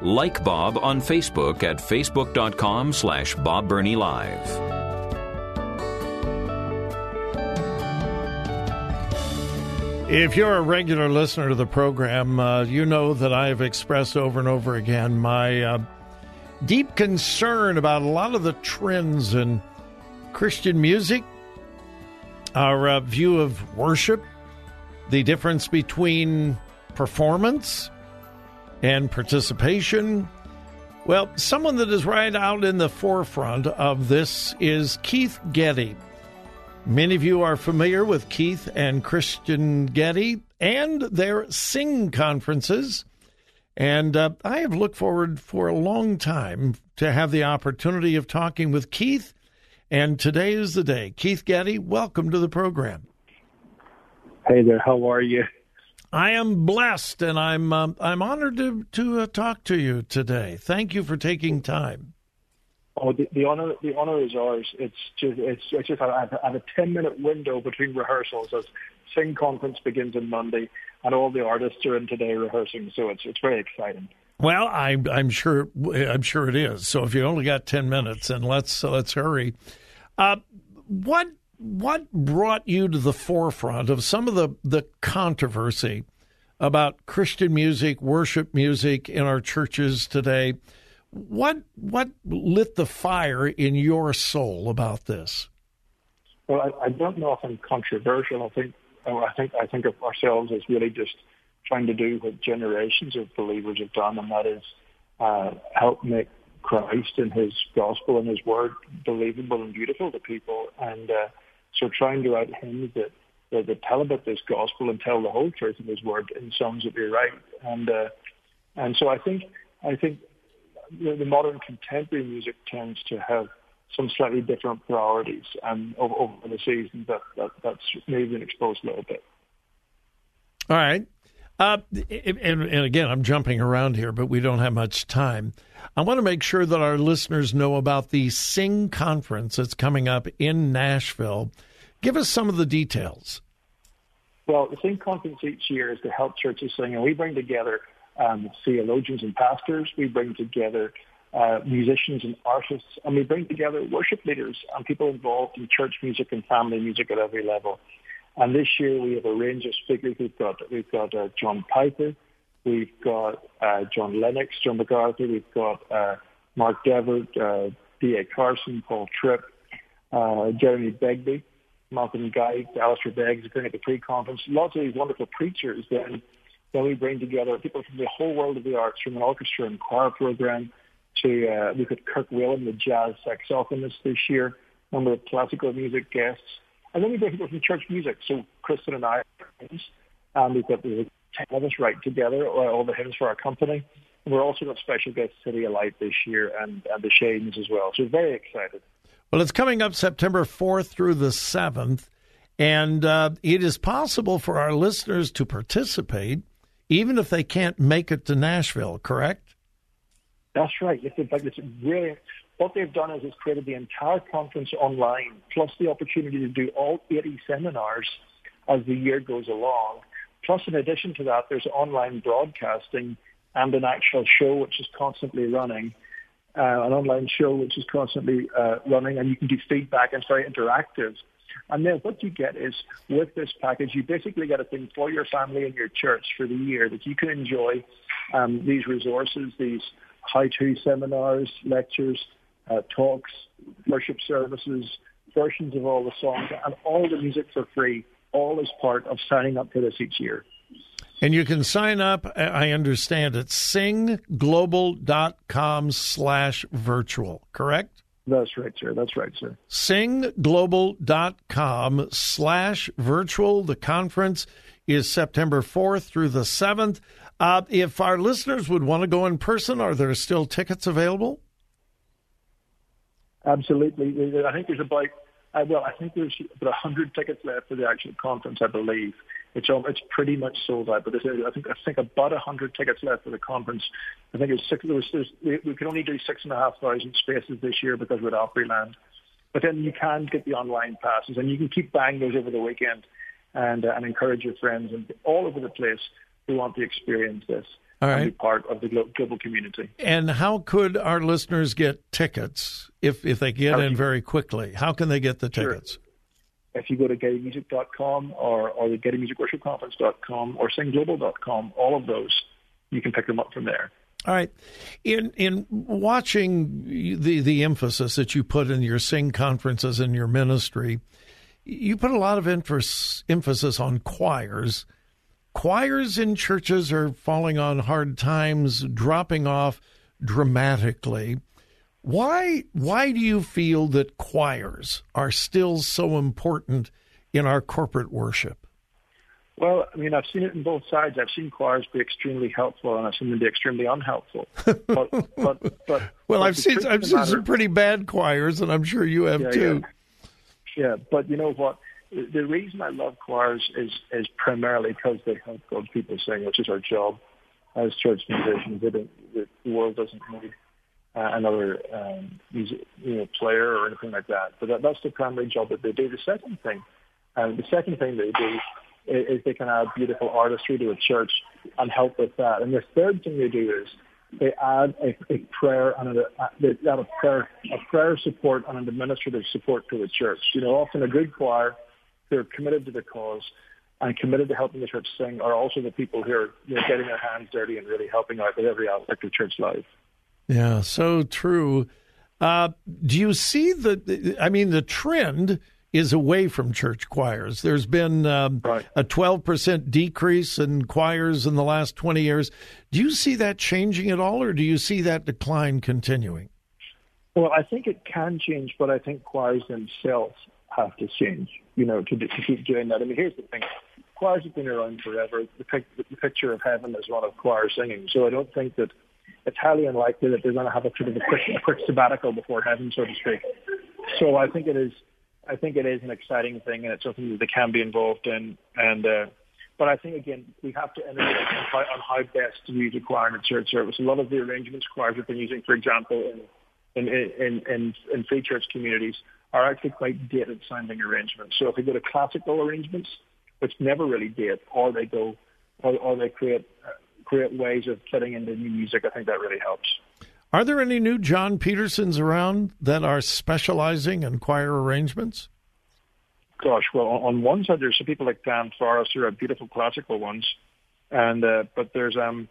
Like Bob on Facebook at facebook.com slash Bob Burney Live. If you're a regular listener to the program, uh, you know that I have expressed over and over again my uh, deep concern about a lot of the trends in Christian music, our uh, view of worship, the difference between performance and participation. Well, someone that is right out in the forefront of this is Keith Getty. Many of you are familiar with Keith and Kristyn Getty and their Sing conferences. And uh, I have looked forward for a long time to have the opportunity of talking with Keith. And today is the day. Keith Getty, welcome to the program. Hey there, how are you? I am blessed, and I'm um, I'm honored to to uh, talk to you today. Thank you for taking time. Oh, the, the honor the honor is ours. It's just it's, it's just I have, I have a ten minute window between rehearsals as Sing conference begins on Monday, and all the artists are in today rehearsing. So it's it's very exciting. Well, I, I'm sure I'm sure it is. So if you only got ten minutes, and let's let's hurry. Uh, what what brought you to the forefront of some of the the controversy about Christian music, worship music in our churches today? What what lit the fire in your soul about this? Well, I, I don't know if I'm controversial. I think I think I think of ourselves as really just trying to do what generations of believers have done, and that is uh, help make Christ and His gospel and His word believable and beautiful to people. And uh, so, trying to hymns that, that tell about this gospel and tell the whole truth of His word in songs that we write. And uh, and so, I think I think the, the modern contemporary music tends to have some slightly different priorities, and over, over the seasons, that, that that's maybe been exposed a little bit. All right. Uh, and, and, again, I'm jumping around here, but we don't have much time. I want to make sure that our listeners know about the Sing conference that's coming up in Nashville. Give us some of the details. Well, the Sing conference each year is to help churches sing, and we bring together um, theologians and pastors. We bring together uh, musicians and artists, and we bring together worship leaders and people involved in church music and family music at every level. And this year we have a range of speakers. We've got we've got uh, John Piper, we've got uh, John Lennox, John MacArthur, we've got uh, Mark Dever, uh, D.A. Carson, Paul Tripp, uh, Jeremy Begbie, Malcolm Guite, Alistair Beggs appearing at the pre-conference. Lots of these wonderful preachers. Then then we bring together people from the whole world of the arts, from an orchestra and choir program to uh, we've got Kirk Whalum, the jazz saxophonist this year, a number of classical music guests. And then we bring people from church music. So Kristyn and I are friends. And we've got the 10 of us write together all the hymns for our company. And we're also got special guests CityAlight this year and, and the Shanes as well. So very excited. Well, it's coming up September 4th through the 7th. And uh, it is possible for our listeners to participate even if they can't make it to Nashville, correct? That's right. It's, in fact, it's really what they've done is it's created the entire conference online, plus the opportunity to do all 80 seminars as the year goes along. Plus, in addition to that, there's online broadcasting and an actual show which is constantly running, uh, an online show which is constantly uh, running, and you can do feedback and it's very interactive. And then what you get is with this package, you basically get a thing for your family and your church for the year that you can enjoy um, these resources, these how-to seminars, lectures, uh, talks, worship services, versions of all the songs, and all the music for free, all as part of signing up for this each year. And you can sign up, I understand it, singglobal.com slash virtual, correct? That's right, sir. That's right, sir. Singglobal.com slash virtual. The conference is September 4th through the 7th. Uh, if our listeners would want to go in person, are there still tickets available? Absolutely. I think there's about, uh, well, I think there's about 100 tickets left for the actual conference, I believe. It's it's pretty much sold out, but I think I think about 100 tickets left for the conference. I think it's six. There was, there's, we, we could only do six and a half thousand spaces this year because we're at Opryland. But then you can get the online passes, and you can keep buying those over the weekend, and uh, and encourage your friends and all over the place who want to experience this. All right. And be part of the global community. And how could our listeners get tickets if if they get in very quickly? How can they get the tickets? Sure. If you go to gettymusic.com or, or the gettymusicworshipconference.com or singglobal.com, all of those, you can pick them up from there. All right. In in watching the the emphasis that you put in your sing conferences and your ministry, you put a lot of emphasis emphasis on choirs choirs in churches are falling on hard times, dropping off dramatically. Why why do you feel that choirs are still so important in our corporate worship? Well, I mean, I've seen it in both sides. I've seen choirs be extremely helpful, and I've seen them be extremely unhelpful. But, but, but well, but I've seen I've seen matter, some pretty bad choirs, and I'm sure you have yeah, too. Yeah. yeah, but you know what? the reason I love choirs is is primarily because they help God's people sing, which is our job as church musicians. the world doesn't need uh, another um, music, you know, player or anything like that. But that, that's the primary job that they do. The second thing, uh, the second thing they do is, is they can add beautiful artistry to a church and help with that. And the third thing they do is they add a, a prayer and a, they add a prayer, a prayer support and an administrative support to the church. You know, often a good choir who are committed to the cause and committed to helping the church sing are also the people who are you know, getting their hands dirty and really helping out with every aspect of church life. Yeah, so true. Uh, do you see the? I mean, the trend is away from church choirs. There's been um, right. a 12% decrease in choirs in the last 20 years. Do you see that changing at all, or do you see that decline continuing? Well, I think it can change, but I think choirs themselves have to change, you know, to, to keep doing that. I mean, here's the thing. Choirs have been around forever. The, pic, the picture of heaven is one of choir singing. So I don't think that it's highly unlikely that they're going to have a sort of a quick, a quick sabbatical before heaven, so to speak. So I think it is, I think it is an exciting thing, and it's something that they can be involved in. And uh, but I think again we have to innovate on how, on how best to use a choir in a church service. A lot of the arrangements choirs have been using, for example, in in in in, in free church communities are actually quite dated sounding arrangements. So if we go to classical arrangements, which never really date, or they go, or, or they create create ways of fitting into new music, I think that really helps. Are there any new John Petersons around that are specializing in choir arrangements? Gosh, well, on one side there's some people like Dan Forrest who are beautiful classical ones, and uh, but there's um,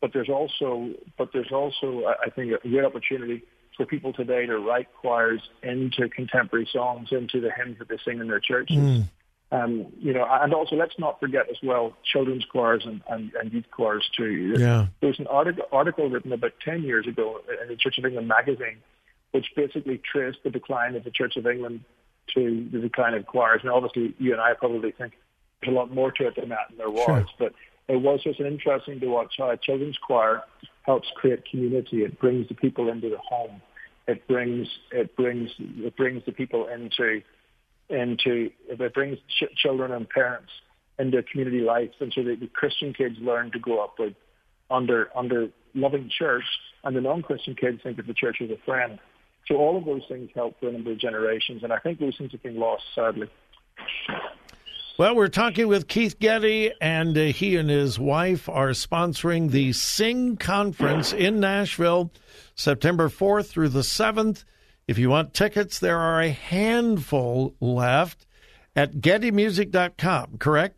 but there's also but there's also I think a great opportunity for people today to write choirs into contemporary songs, into the hymns that they sing in their churches. Mm. Um, you know, and also let's not forget as well children's choirs and, and, and youth choirs too. Yeah. There was an article, article written about 10 years ago in the Church of England magazine, which basically traced the decline of the Church of England to the decline of choirs. And obviously, you and I probably think there's a lot more to it than that, and there was. Sure. But it was just interesting to watch how a children's choir helps create community. It brings the people into the home. It brings it brings it brings the people into into if it brings ch- children and parents into community life, and so that the Christian kids learn to grow up with under under loving church, and the non-Christian kids think of the church as a friend. So all of those things help for a number of generations, and I think those things have been lost sadly. Well, we're talking with Keith Getty, and uh, he and his wife are sponsoring the Sing Conference in Nashville, September 4th through the 7th. If you want tickets, there are a handful left at gettymusic.com, correct?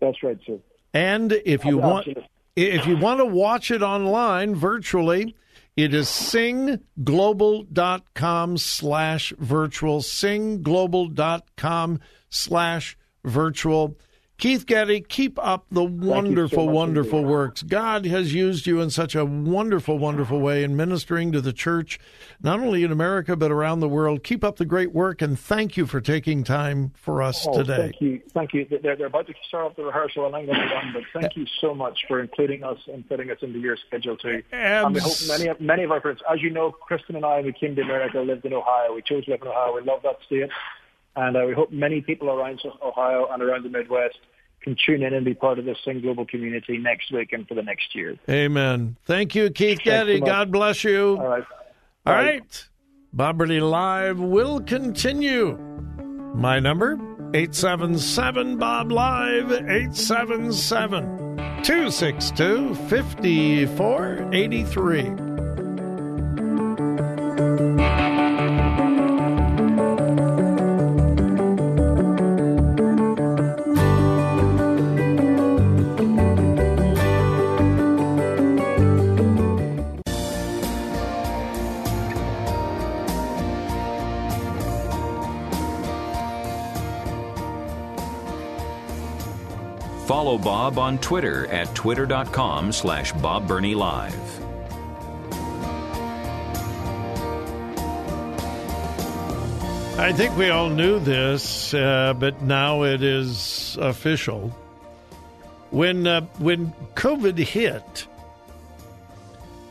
That's right, sir. And if you want if you want to watch it online virtually, it is singglobal.com slash virtual, singglobal.com slash virtual. Keith Getty, keep up the wonderful, so wonderful works. God has used you in such a wonderful, wonderful way in ministering to the church, not only in America, but around the world. Keep up the great work, and thank you for taking time for us oh, today. Thank you. Thank you. They're, they're about to start off the rehearsal, and I'm going to be done, but thank you so much for including us and fitting us into your schedule, too. Um, Abs- and we hope many, many of our friends, as you know, Kristyn and I, we came to America, lived in Ohio. We chose to live in Ohio. We love that state. And uh, we hope many people around Ohio and around the Midwest can tune in and be part of this Sing Global community next week and for the next year. Amen. Thank you, Keith Getty. God bless you. All right. All right. right. Bob Live will continue. My number, 877 Bob Live, 877 262 5483. Follow Bob on Twitter at twitter.com slash Bob Live. I think we all knew this, uh, but now it is official. When uh, when COVID hit,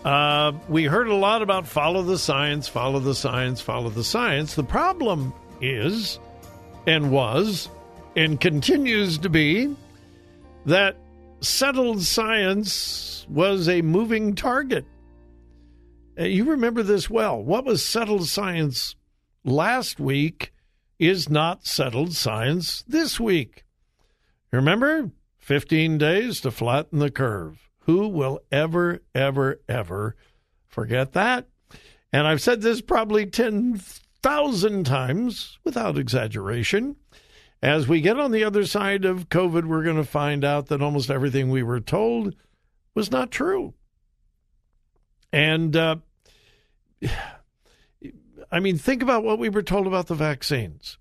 uh, we heard a lot about follow the science, follow the science, follow the science. The problem is, and was, and continues to be, that settled science was a moving target. Uh, you remember this well. What was settled science last week is not settled science this week. Remember? 15 days to flatten the curve. Who will ever, ever, ever forget that? And I've said this probably 10,000 times without exaggeration. As we get on the other side of COVID, we're going to find out that almost everything we were told was not true. And uh, I mean, think about what we were told about the vaccines.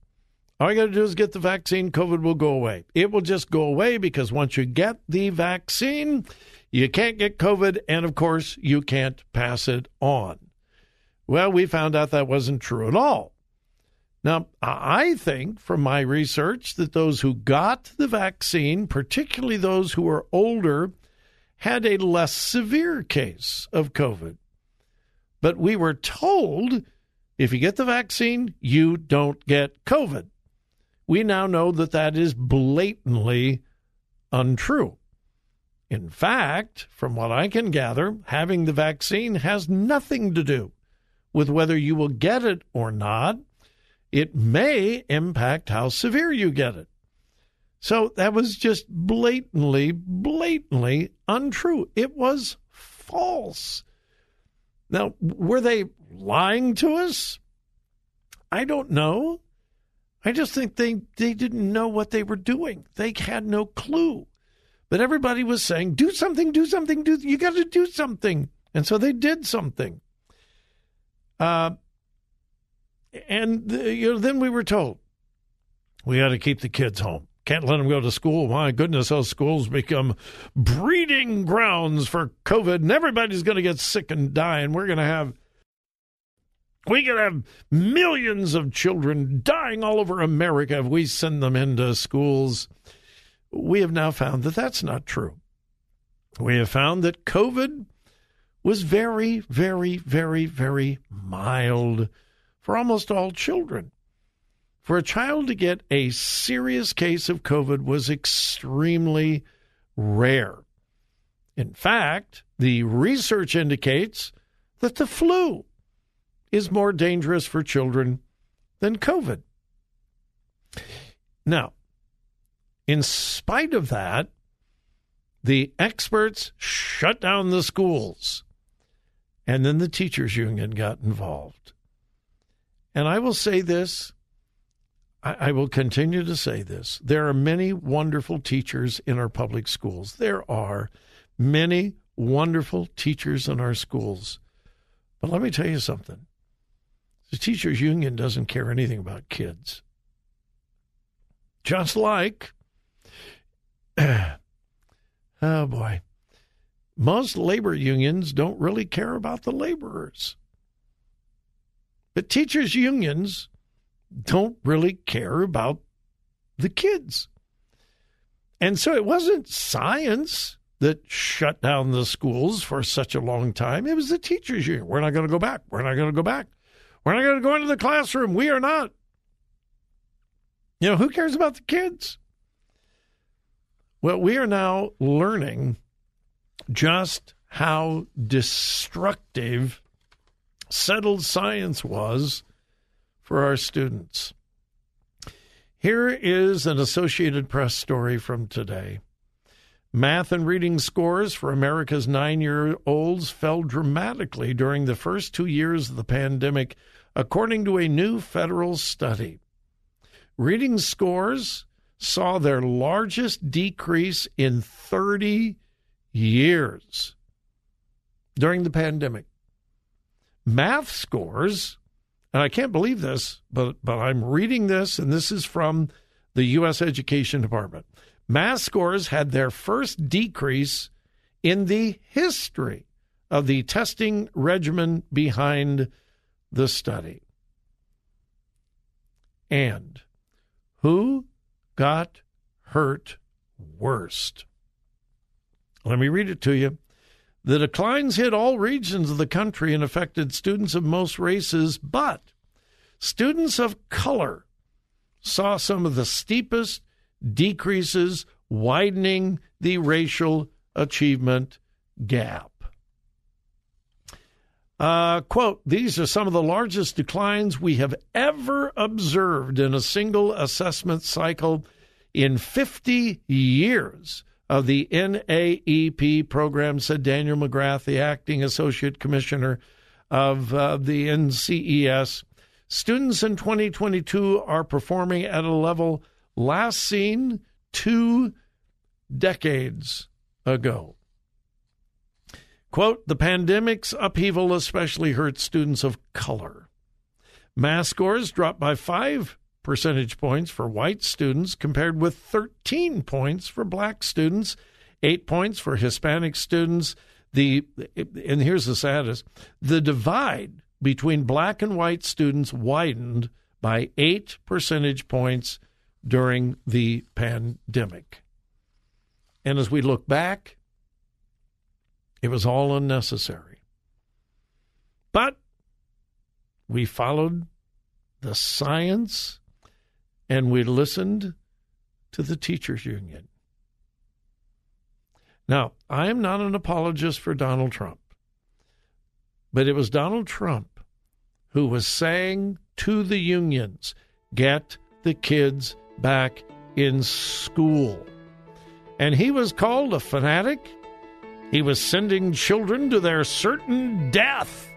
All you got to do is get the vaccine, COVID will go away. It will just go away because once you get the vaccine, you can't get COVID, and of course, you can't pass it on. Well, we found out that wasn't true at all. Now, I think from my research that those who got the vaccine, particularly those who are older, had a less severe case of COVID. But we were told if you get the vaccine, you don't get COVID. We now know that that is blatantly untrue. In fact, from what I can gather, having the vaccine has nothing to do with whether you will get it or not it may impact how severe you get it. So that was just blatantly, blatantly untrue. It was false. Now, were they lying to us? I don't know. I just think they, they didn't know what they were doing. They had no clue. But everybody was saying, do something, do something, do you got to do something. And so they did something. Uh, and you know, then we were told we got to keep the kids home. Can't let them go to school. My goodness, those schools become breeding grounds for COVID, and everybody's going to get sick and die. And we're going to have we could have millions of children dying all over America if we send them into schools. We have now found that that's not true. We have found that COVID was very, very, very, very mild for almost all children. For a child to get a serious case of COVID was extremely rare. In fact, the research indicates that the flu is more dangerous for children than COVID. Now, in spite of that, the experts shut down the schools, and then the teachers' union got involved. And I will say this, I, I will continue to say this. There are many wonderful teachers in our public schools. There are many wonderful teachers in our schools. But let me tell you something the teachers' union doesn't care anything about kids. Just like oh boy. Most labor unions don't really care about the laborers. But teachers' unions don't really care about the kids. And so it wasn't science that shut down the schools for such a long time. It was the teachers' union. We're not going to go back. We're not going to go back. We're not going to go into the classroom. We are not. You know, who cares about the kids? Well, we are now learning just how destructive settled science was for our students. Here is an Associated Press story from today. Math and reading scores for America's nine year olds fell dramatically during the first two years of the pandemic, according to a new federal study. Reading scores saw their largest decrease in 30 years during the pandemic. Math scores, and I can't believe this, but, but I'm reading this, and this is from the U.S. Education Department. Math scores had their first decrease in the history of the testing regimen behind the study. And who got hurt worst? Let me read it to you. The declines hit all regions of the country and affected students of most races, but students of color saw some of the steepest decreases, widening the racial achievement gap. Uh, quote, these are some of the largest declines we have ever observed in a single assessment cycle in 50 years of the NAEP program, said Daniel McGrath, the acting associate commissioner of uh, the NCES. Students in 2022 are performing at a level last seen two decades ago. Quote, the pandemic's upheaval especially hurt students of color. Math scores dropped by five percentage points for white students compared with 13 points for black students, eight points for Hispanic students. The and here's the saddest: the divide between black and white students widened by eight percentage points during the pandemic. And as we look back, it was all unnecessary. But we followed the science and we listened to the teachers union. Now, I am not an apologist for Donald Trump, but it was Donald Trump who was saying to the unions, get the kids back in school. And he was called a fanatic. He was sending children to their certain death.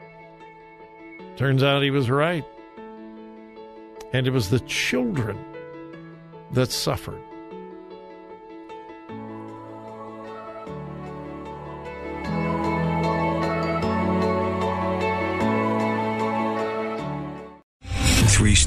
Turns out he was right. And it was the children that suffered.